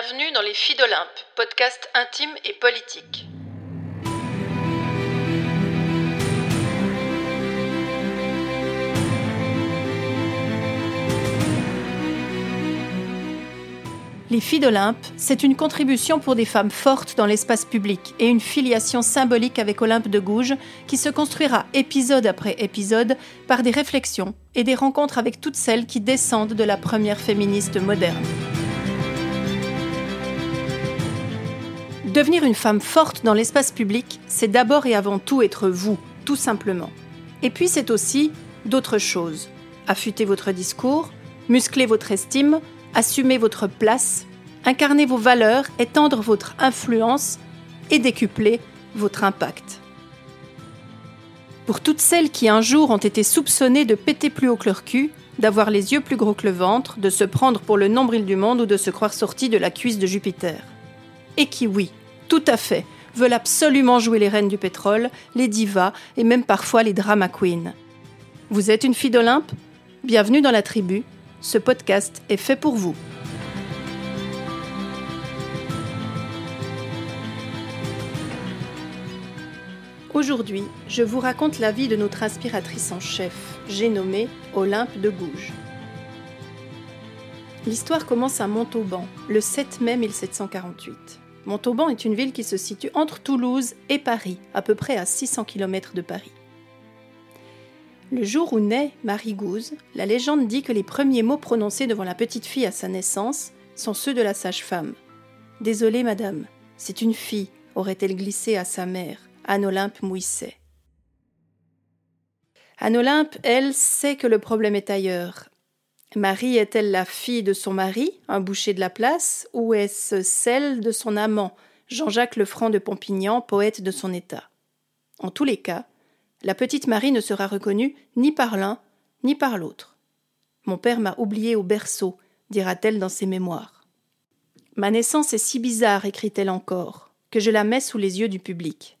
Bienvenue dans Les Filles d'Olympe, podcast intime et politique. Les Filles d'Olympe, c'est une contribution pour des femmes fortes dans l'espace public et une filiation symbolique avec Olympe de Gouges qui se construira épisode après épisode par des réflexions et des rencontres avec toutes celles qui descendent de la première féministe moderne. Devenir une femme forte dans l'espace public, c'est d'abord et avant tout être vous, tout simplement. Et puis c'est aussi d'autres choses. Affûter votre discours, muscler votre estime, assumer votre place, incarner vos valeurs, étendre votre influence et décupler votre impact. Pour toutes celles qui un jour ont été soupçonnées de péter plus haut que leur cul, d'avoir les yeux plus gros que le ventre, de se prendre pour le nombril du monde ou de se croire sorties de la cuisse de Jupiter. Et qui, oui, tout à fait, veulent absolument jouer les reines du pétrole, les divas et même parfois les drama queens. Vous êtes une fille d'Olympe? Bienvenue dans la tribu ce podcast est fait pour vous. Aujourd'hui, je vous raconte la vie de notre inspiratrice en chef, j'ai nommé Olympe de Gouges. L'histoire commence à Montauban, le 7 mai 1748. Montauban est une ville qui se situe entre Toulouse et Paris, à peu près à 600 km de Paris. Le jour où naît Marie Gouze, la légende dit que les premiers mots prononcés devant la petite fille à sa naissance sont ceux de la sage-femme. Désolée, madame, c'est une fille, aurait-elle glissé à sa mère, Anne-Olympe Mouisset. Anne-Olympe, elle, sait que le problème est ailleurs. Marie est-elle la fille de son mari, un boucher de la place, ou est-ce celle de son amant, Jean-Jacques Lefranc de Pompignan, poète de son état? En tous les cas, la petite Marie ne sera reconnue ni par l'un ni par l'autre. Mon père m'a oublié au berceau, dira-t-elle dans ses mémoires. Ma naissance est si bizarre, écrit-elle encore, que je la mets sous les yeux du public.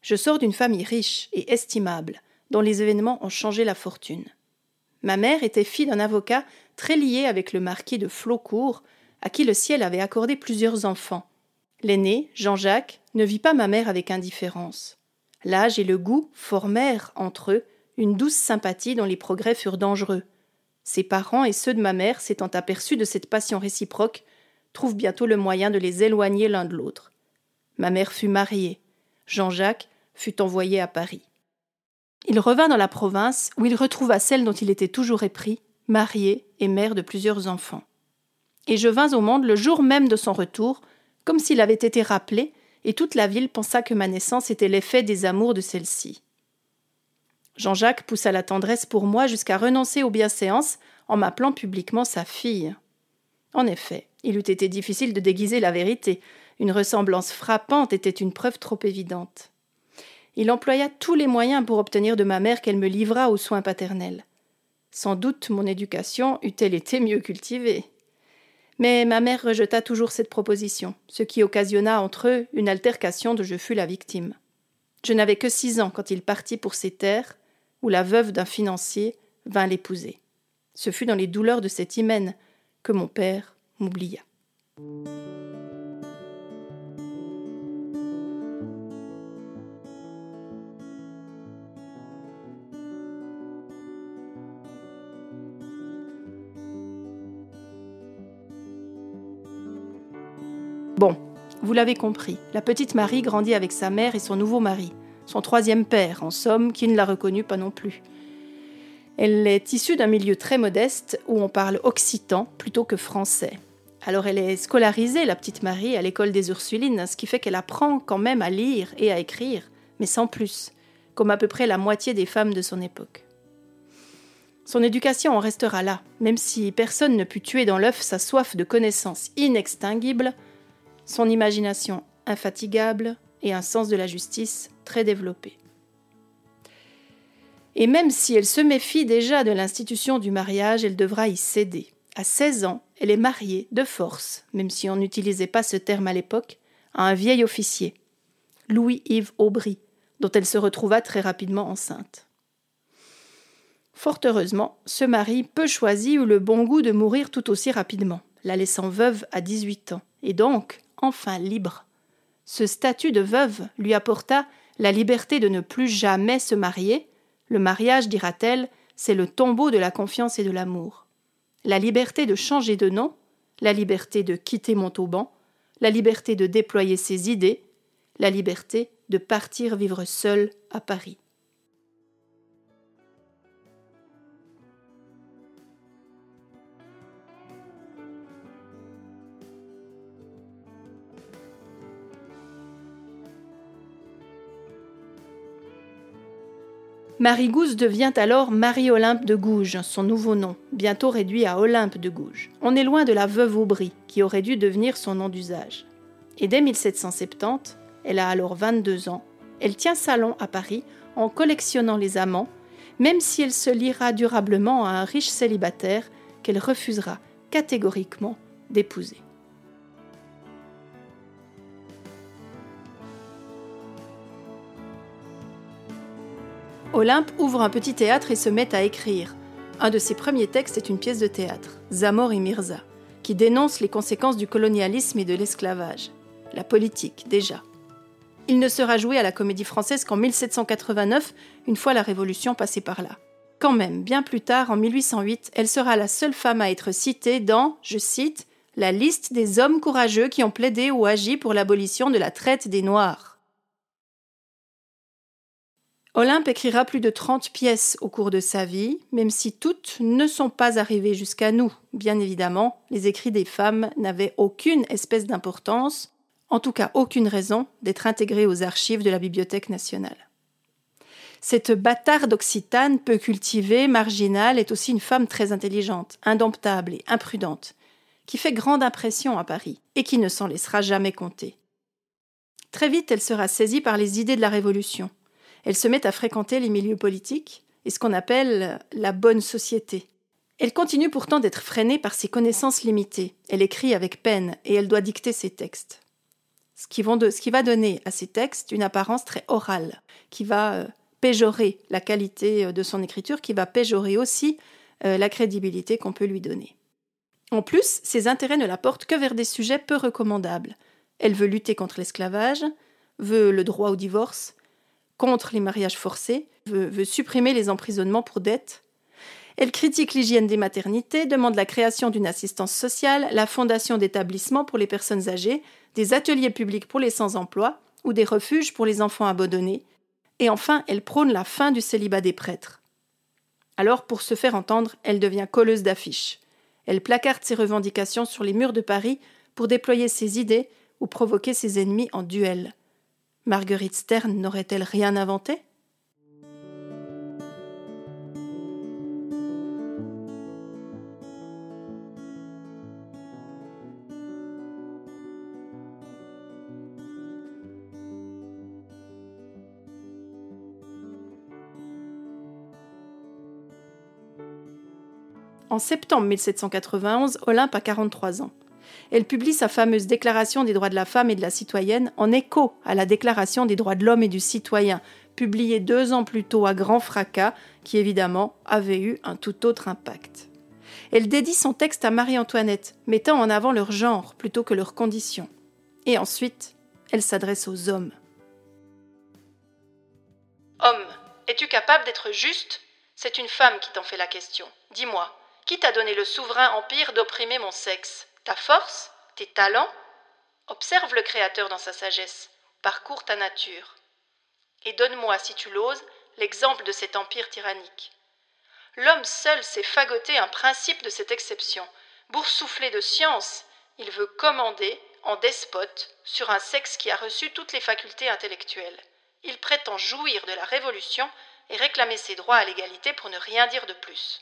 Je sors d'une famille riche et estimable, dont les événements ont changé la fortune. Ma mère était fille d'un avocat très lié avec le marquis de Flaucourt, à qui le ciel avait accordé plusieurs enfants. L'aîné, Jean-Jacques, ne vit pas ma mère avec indifférence. L'âge et le goût formèrent entre eux une douce sympathie dont les progrès furent dangereux. Ses parents et ceux de ma mère, s'étant aperçus de cette passion réciproque, trouvent bientôt le moyen de les éloigner l'un de l'autre. Ma mère fut mariée. Jean-Jacques fut envoyé à Paris. Il revint dans la province où il retrouva celle dont il était toujours épris, mariée et mère de plusieurs enfants. Et je vins au monde le jour même de son retour, comme s'il avait été rappelé et toute la ville pensa que ma naissance était l'effet des amours de celle-ci. Jean-Jacques poussa la tendresse pour moi jusqu'à renoncer aux bienséances en m'appelant publiquement sa fille. En effet, il eût été difficile de déguiser la vérité. Une ressemblance frappante était une preuve trop évidente. Il employa tous les moyens pour obtenir de ma mère qu'elle me livrât aux soins paternels. Sans doute mon éducation eût-elle été mieux cultivée. Mais ma mère rejeta toujours cette proposition, ce qui occasionna entre eux une altercation dont je fus la victime. Je n'avais que six ans quand il partit pour ses terres, où la veuve d'un financier vint l'épouser. Ce fut dans les douleurs de cet hymen que mon père m'oublia. Vous l'avez compris, la petite Marie grandit avec sa mère et son nouveau mari, son troisième père, en somme, qui ne la reconnut pas non plus. Elle est issue d'un milieu très modeste où on parle occitan plutôt que français. Alors elle est scolarisée, la petite Marie, à l'école des Ursulines, ce qui fait qu'elle apprend quand même à lire et à écrire, mais sans plus, comme à peu près la moitié des femmes de son époque. Son éducation en restera là, même si personne ne put tuer dans l'œuf sa soif de connaissances inextinguibles son imagination infatigable et un sens de la justice très développé. Et même si elle se méfie déjà de l'institution du mariage, elle devra y céder. À 16 ans, elle est mariée de force, même si on n'utilisait pas ce terme à l'époque, à un vieil officier, Louis-Yves Aubry, dont elle se retrouva très rapidement enceinte. Fort heureusement, ce mari peu choisi eut le bon goût de mourir tout aussi rapidement, la laissant veuve à 18 ans et donc enfin libre. Ce statut de veuve lui apporta la liberté de ne plus jamais se marier. Le mariage, dira-t-elle, c'est le tombeau de la confiance et de l'amour. La liberté de changer de nom, la liberté de quitter Montauban, la liberté de déployer ses idées, la liberté de partir vivre seule à Paris. Marie Gouze devient alors Marie-Olympe de Gouges, son nouveau nom, bientôt réduit à Olympe de Gouges. On est loin de la veuve Aubry, qui aurait dû devenir son nom d'usage. Et dès 1770, elle a alors 22 ans, elle tient salon à Paris en collectionnant les amants, même si elle se liera durablement à un riche célibataire qu'elle refusera catégoriquement d'épouser. Olympe ouvre un petit théâtre et se met à écrire. Un de ses premiers textes est une pièce de théâtre, Zamor et Mirza, qui dénonce les conséquences du colonialisme et de l'esclavage. La politique, déjà. Il ne sera joué à la Comédie Française qu'en 1789, une fois la Révolution passée par là. Quand même, bien plus tard, en 1808, elle sera la seule femme à être citée dans, je cite, la liste des hommes courageux qui ont plaidé ou agi pour l'abolition de la traite des Noirs. Olympe écrira plus de 30 pièces au cours de sa vie, même si toutes ne sont pas arrivées jusqu'à nous. Bien évidemment, les écrits des femmes n'avaient aucune espèce d'importance, en tout cas aucune raison d'être intégrés aux archives de la Bibliothèque nationale. Cette bâtarde occitane, peu cultivée, marginale, est aussi une femme très intelligente, indomptable et imprudente, qui fait grande impression à Paris et qui ne s'en laissera jamais compter. Très vite, elle sera saisie par les idées de la Révolution elle se met à fréquenter les milieux politiques et ce qu'on appelle la bonne société. Elle continue pourtant d'être freinée par ses connaissances limitées. Elle écrit avec peine et elle doit dicter ses textes. Ce qui, va donner à ses textes une apparence très orale, qui va euh, péjorer la qualité euh, de son écriture, qui va péjorer aussi euh, la crédibilité qu'on peut lui donner. En plus, ses intérêts ne la portent que vers des sujets peu recommandables. Elle veut lutter contre l'esclavage, veut le droit au divorce, contre les mariages forcés, veut, supprimer les emprisonnements pour dette. Elle critique l'hygiène des maternités, demande la création d'une assistance sociale, la fondation d'établissements pour les personnes âgées, des ateliers publics pour les sans-emploi ou des refuges pour les enfants abandonnés. Et enfin, elle prône la fin du célibat des prêtres. Alors, pour se faire entendre, elle devient colleuse d'affiches. Elle placarde ses revendications sur les murs de Paris pour déployer ses idées ou provoquer ses ennemis en duel. Marguerite Stern n'aurait-elle rien inventé? En septembre 1791, Olympe a 43 ans elle publie sa fameuse Déclaration des droits de la femme et de la citoyenne en écho à la Déclaration des droits de l'homme et du citoyen, publiée deux ans plus tôt à grand fracas, qui évidemment avait eu un tout autre impact. Elle dédie son texte à Marie-Antoinette, mettant en avant leur genre plutôt que leurs conditions. Et ensuite, elle s'adresse aux hommes. Homme, es-tu capable d'être juste? C'est une femme qui t'en fait la question. Dis-moi, qui t'a donné le souverain empire d'opprimer mon sexe? Ta force, tes talents, observe le Créateur dans sa sagesse, parcours ta nature. Et donne-moi, si tu l'oses, l'exemple de cet empire tyrannique. L'homme seul sait fagoter un principe de cette exception. Boursouflé de science, il veut commander, en despote, sur un sexe qui a reçu toutes les facultés intellectuelles. Il prétend jouir de la Révolution et réclamer ses droits à l'égalité pour ne rien dire de plus.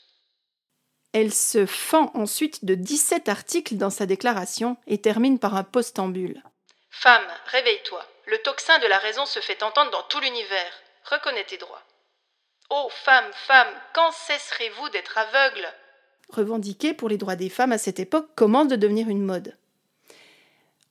Elle se fend ensuite de 17 articles dans sa déclaration et termine par un postambule. Femme, réveille-toi. Le tocsin de la raison se fait entendre dans tout l'univers. Reconnais tes droits. Ô femme, femme, quand cesserez-vous d'être aveugle? Revendiquer pour les droits des femmes à cette époque commence de devenir une mode.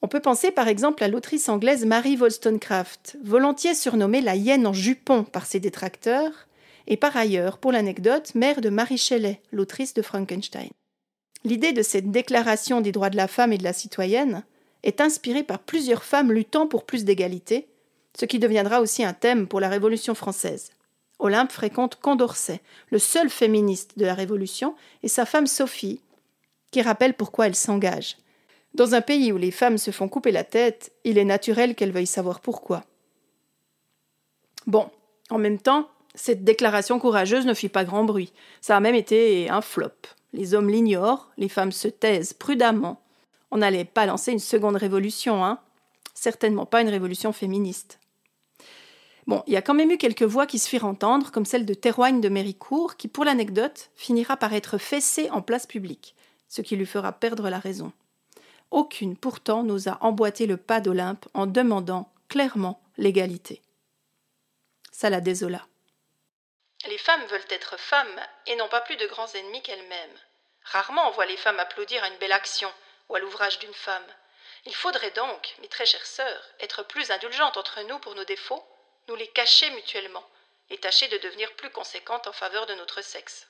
On peut penser par exemple à l'autrice anglaise Mary Wollstonecraft, volontiers surnommée la hyène en jupon par ses détracteurs, et par ailleurs, pour l'anecdote, mère de Marie Shelley, l'autrice de Frankenstein. L'idée de cette déclaration des droits de la femme et de la citoyenne est inspiré par plusieurs femmes luttant pour plus d'égalité, ce qui deviendra aussi un thème pour la Révolution française. Olympe fréquente Condorcet, le seul féministe de la Révolution, et sa femme Sophie, qui rappelle pourquoi elle s'engage. Dans un pays où les femmes se font couper la tête, il est naturel qu'elles veuillent savoir pourquoi. Bon, en même temps, cette déclaration courageuse ne fit pas grand bruit. Ça a même été un flop. Les hommes l'ignorent, les femmes se taisent prudemment. On n'allait pas lancer une seconde révolution, hein Certainement pas une révolution féministe. Bon, il y a quand même eu quelques voix qui se firent entendre, comme celle de Théroigne de Méricourt, qui, pour l'anecdote, finira par être fessée en place publique, ce qui lui fera perdre la raison. Aucune, pourtant, n'osa emboîter le pas d'Olympe en demandant clairement l'égalité. Ça la désola. Les femmes veulent être femmes et n'ont pas plus de grands ennemis qu'elles-mêmes. Rarement on voit les femmes applaudir à une belle action ou à l'ouvrage d'une femme. Il faudrait donc, mes très chères sœurs, être plus indulgentes entre nous pour nos défauts, nous les cacher mutuellement, et tâcher de devenir plus conséquentes en faveur de notre sexe.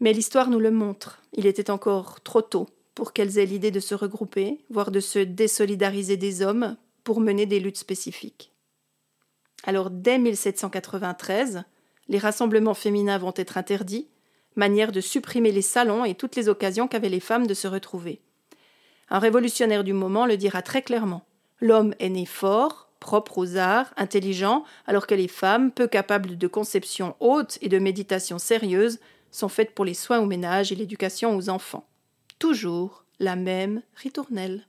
Mais l'histoire nous le montre. Il était encore trop tôt pour qu'elles aient l'idée de se regrouper, voire de se désolidariser des hommes pour mener des luttes spécifiques. Alors dès 1793, les rassemblements féminins vont être interdits, manière de supprimer les salons et toutes les occasions qu'avaient les femmes de se retrouver. Un révolutionnaire du moment le dira très clairement. L'homme est né fort, propre aux arts, intelligent, alors que les femmes, peu capables de conception haute et de méditation sérieuse, sont faites pour les soins au ménage et l'éducation aux enfants. Toujours la même ritournelle.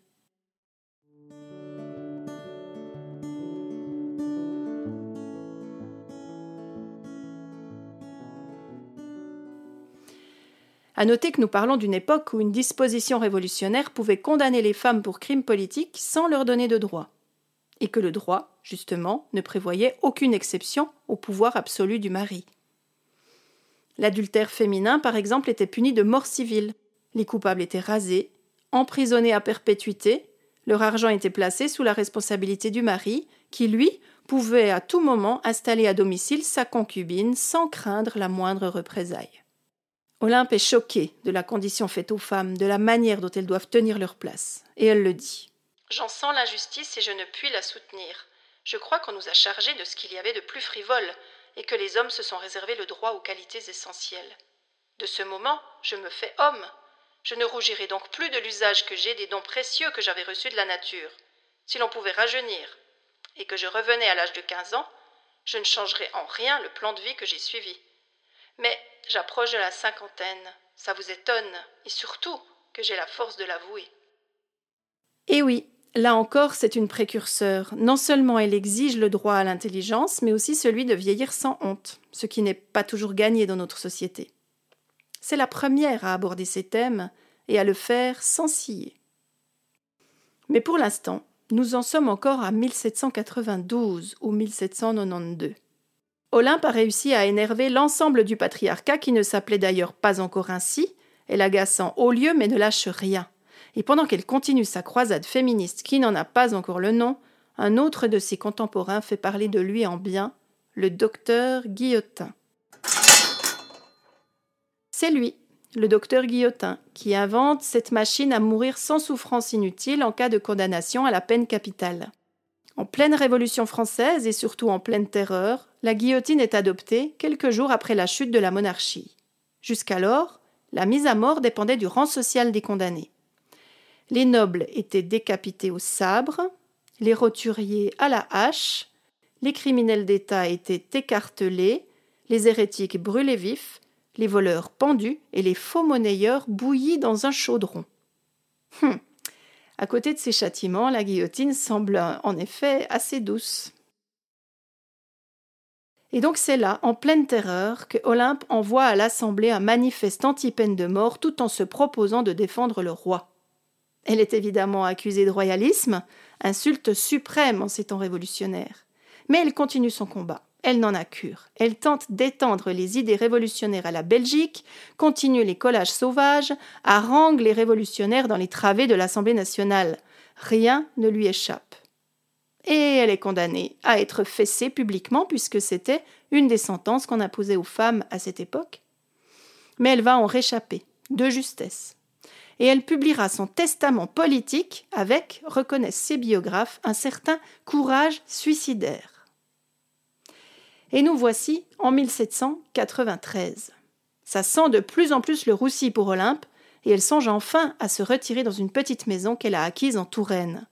À noter que nous parlons d'une époque où une disposition révolutionnaire pouvait condamner les femmes pour crimes politiques sans leur donner de droit, et que le droit, justement, ne prévoyait aucune exception au pouvoir absolu du mari. L'adultère féminin, par exemple, était puni de mort civile. Les coupables étaient rasés, emprisonnés à perpétuité, leur argent était placé sous la responsabilité du mari, qui, lui, pouvait à tout moment installer à domicile sa concubine sans craindre la moindre représaille. Olympe est choquée de la condition faite aux femmes, de la manière dont elles doivent tenir leur place, et elle le dit. J'en sens l'injustice et je ne puis la soutenir. Je crois qu'on nous a chargés de ce qu'il y avait de plus frivole, et que les hommes se sont réservés le droit aux qualités essentielles. De ce moment, je me fais homme. Je ne rougirai donc plus de l'usage que j'ai des dons précieux que j'avais reçus de la nature. Si l'on pouvait rajeunir, et que je revenais à l'âge de quinze ans, je ne changerais en rien le plan de vie que j'ai suivi. Mais j'approche de la cinquantaine, ça vous étonne, et surtout que j'ai la force de l'avouer. Eh oui, là encore, c'est une précurseur. Non seulement elle exige le droit à l'intelligence, mais aussi celui de vieillir sans honte, ce qui n'est pas toujours gagné dans notre société. C'est la première à aborder ces thèmes et à le faire sans scier. Mais pour l'instant, nous en sommes encore à 1792 ou 1792. Olympe a réussi à énerver l'ensemble du patriarcat qui ne s'appelait d'ailleurs pas encore ainsi, elle agaçant au lieu mais ne lâche rien. Et pendant qu'elle continue sa croisade féministe qui n'en a pas encore le nom, un autre de ses contemporains fait parler de lui en bien, le docteur Guillotin. C'est lui, le docteur Guillotin, qui invente cette machine à mourir sans souffrance inutile en cas de condamnation à la peine capitale. En pleine Révolution française et surtout en pleine terreur, la guillotine est adoptée quelques jours après la chute de la monarchie. Jusqu'alors, la mise à mort dépendait du rang social des condamnés. Les nobles étaient décapités au sabre, les roturiers à la hache, les criminels d'État étaient écartelés, les hérétiques brûlés vifs, les voleurs pendus et les faux monnayeurs bouillis dans un chaudron. Hum. À côté de ces châtiments, la guillotine semble en effet assez douce. Et donc c'est là, en pleine terreur, que Olympe envoie à l'Assemblée un manifeste anti-peine de mort tout en se proposant de défendre le roi. Elle est évidemment accusée de royalisme, insulte suprême en ces temps révolutionnaires. Mais elle continue son combat. Elle n'en a cure. Elle tente d'étendre les idées révolutionnaires à la Belgique, continue les collages sauvages, harangue les révolutionnaires dans les travées de l'Assemblée nationale. Rien ne lui échappe. Et elle est condamnée à être fessée publiquement, puisque c'était une des sentences qu'on imposait aux femmes à cette époque. Mais elle va en réchapper, de justesse. et elle publiera son testament politique avec, reconnaissent ses biographes, un certain courage suicidaire. Et nous voici en 1793. Ça sent de plus en plus le roussi pour Olympe, et elle songe enfin à se retirer dans une petite maison qu'elle a acquise en Touraine.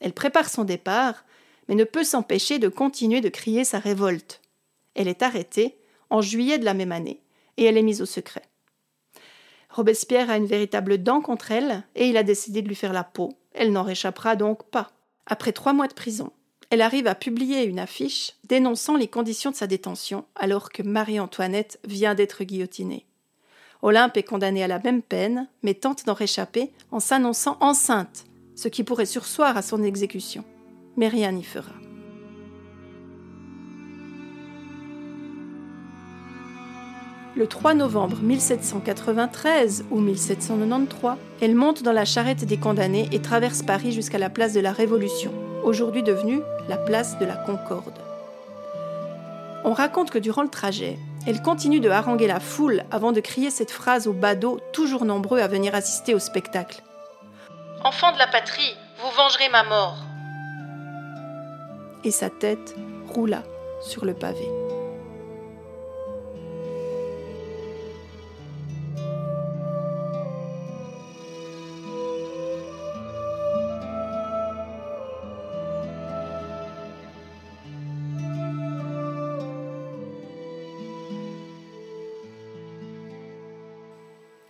Elle prépare son départ, mais ne peut s'empêcher de continuer de crier sa révolte. Elle est arrêtée en juillet de la même année, et elle est mise au secret. Robespierre a une véritable dent contre elle, et il a décidé de lui faire la peau. Elle n'en réchappera donc pas. Après trois mois de prison, elle arrive à publier une affiche dénonçant les conditions de sa détention alors que Marie-Antoinette vient d'être guillotinée. Olympe est condamnée à la même peine, mais tente d'en réchapper en s'annonçant enceinte, ce qui pourrait sursoir à son exécution. Mais rien n'y fera. Le 3 novembre 1793 ou 1793, elle monte dans la charrette des condamnés et traverse Paris jusqu'à la place de la Révolution, aujourd'hui devenue la place de la Concorde. On raconte que durant le trajet, elle continue de haranguer la foule avant de crier cette phrase aux badauds toujours nombreux à venir assister au spectacle. Enfant de la patrie, vous vengerez ma mort. Et sa tête roula sur le pavé.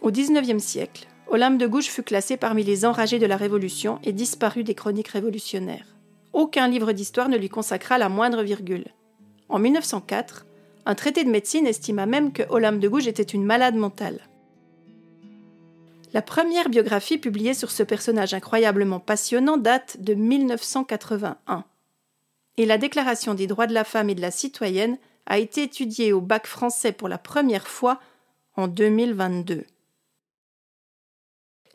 Au XIXe siècle, Olympe de Gouges fut classé parmi les enragés de la Révolution et disparut des chroniques révolutionnaires. Aucun livre d'histoire ne lui consacra la moindre virgule. En 1904, un traité de médecine estima même que Olympe de Gouges était une malade mentale. La première biographie publiée sur ce personnage incroyablement passionnant date de 1981. Et la Déclaration des droits de la femme et de la citoyenne a été étudiée au bac français pour la première fois en 2022.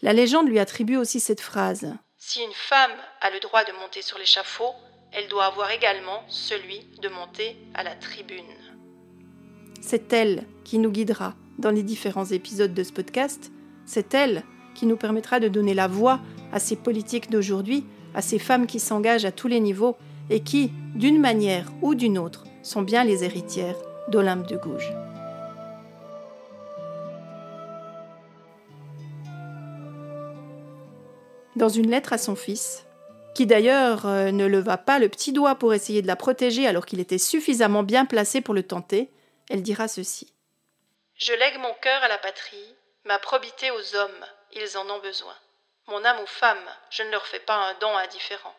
La légende lui attribue aussi cette phrase. Si une femme a le droit de monter sur l'échafaud, elle doit avoir également celui de monter à la tribune. C'est elle qui nous guidera dans les différents épisodes de ce podcast. C'est elle qui nous permettra de donner la voix à ces politiques d'aujourd'hui, à ces femmes qui s'engagent à tous les niveaux et qui, d'une manière ou d'une autre, sont bien les héritières d'Olympe de Gouges. Dans une lettre à son fils, qui d'ailleurs euh, ne leva pas le petit doigt pour essayer de la protéger alors qu'il était suffisamment bien placé pour le tenter, elle dira ceci. Je lègue mon cœur à la patrie, ma probité aux hommes, ils en ont besoin. Mon âme aux femmes, je ne leur fais pas un don indifférent.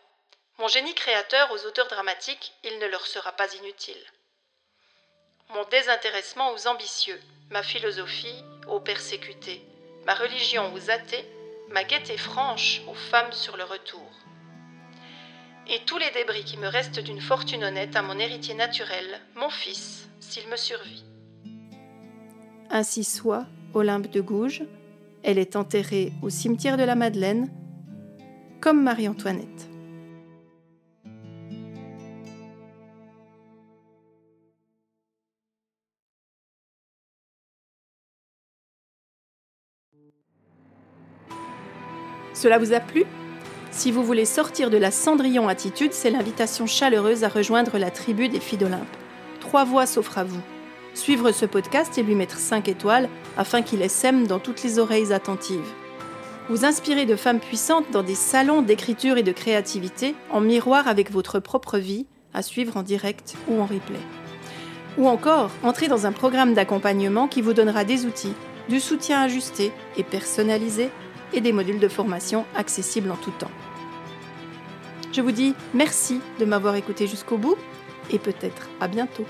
Mon génie créateur aux auteurs dramatiques, il ne leur sera pas inutile. Mon désintéressement aux ambitieux, ma philosophie aux persécutés, ma religion aux athées, ma gaieté franche aux femmes sur le retour. Et tous les débris qui me restent d'une fortune honnête à mon héritier naturel, mon fils, s'il me survit. Ainsi soit, Olympe de Gouges, elle est enterrée au cimetière de la Madeleine, comme Marie-Antoinette. Cela vous a plu? Si vous voulez sortir de la Cendrillon attitude, c'est l'invitation chaleureuse à rejoindre la tribu des filles d'Olympe. Trois voix s'offrent à vous. Suivre ce podcast et lui mettre 5 étoiles afin qu'il sème dans toutes les oreilles attentives. Vous inspirer de femmes puissantes dans des salons d'écriture et de créativité en miroir avec votre propre vie, à suivre en direct ou en replay. Ou encore, entrer dans un programme d'accompagnement qui vous donnera des outils, du soutien ajusté et personnalisé et des modules de formation accessibles en tout temps. Je vous dis merci de m'avoir écouté jusqu'au bout et peut-être à bientôt.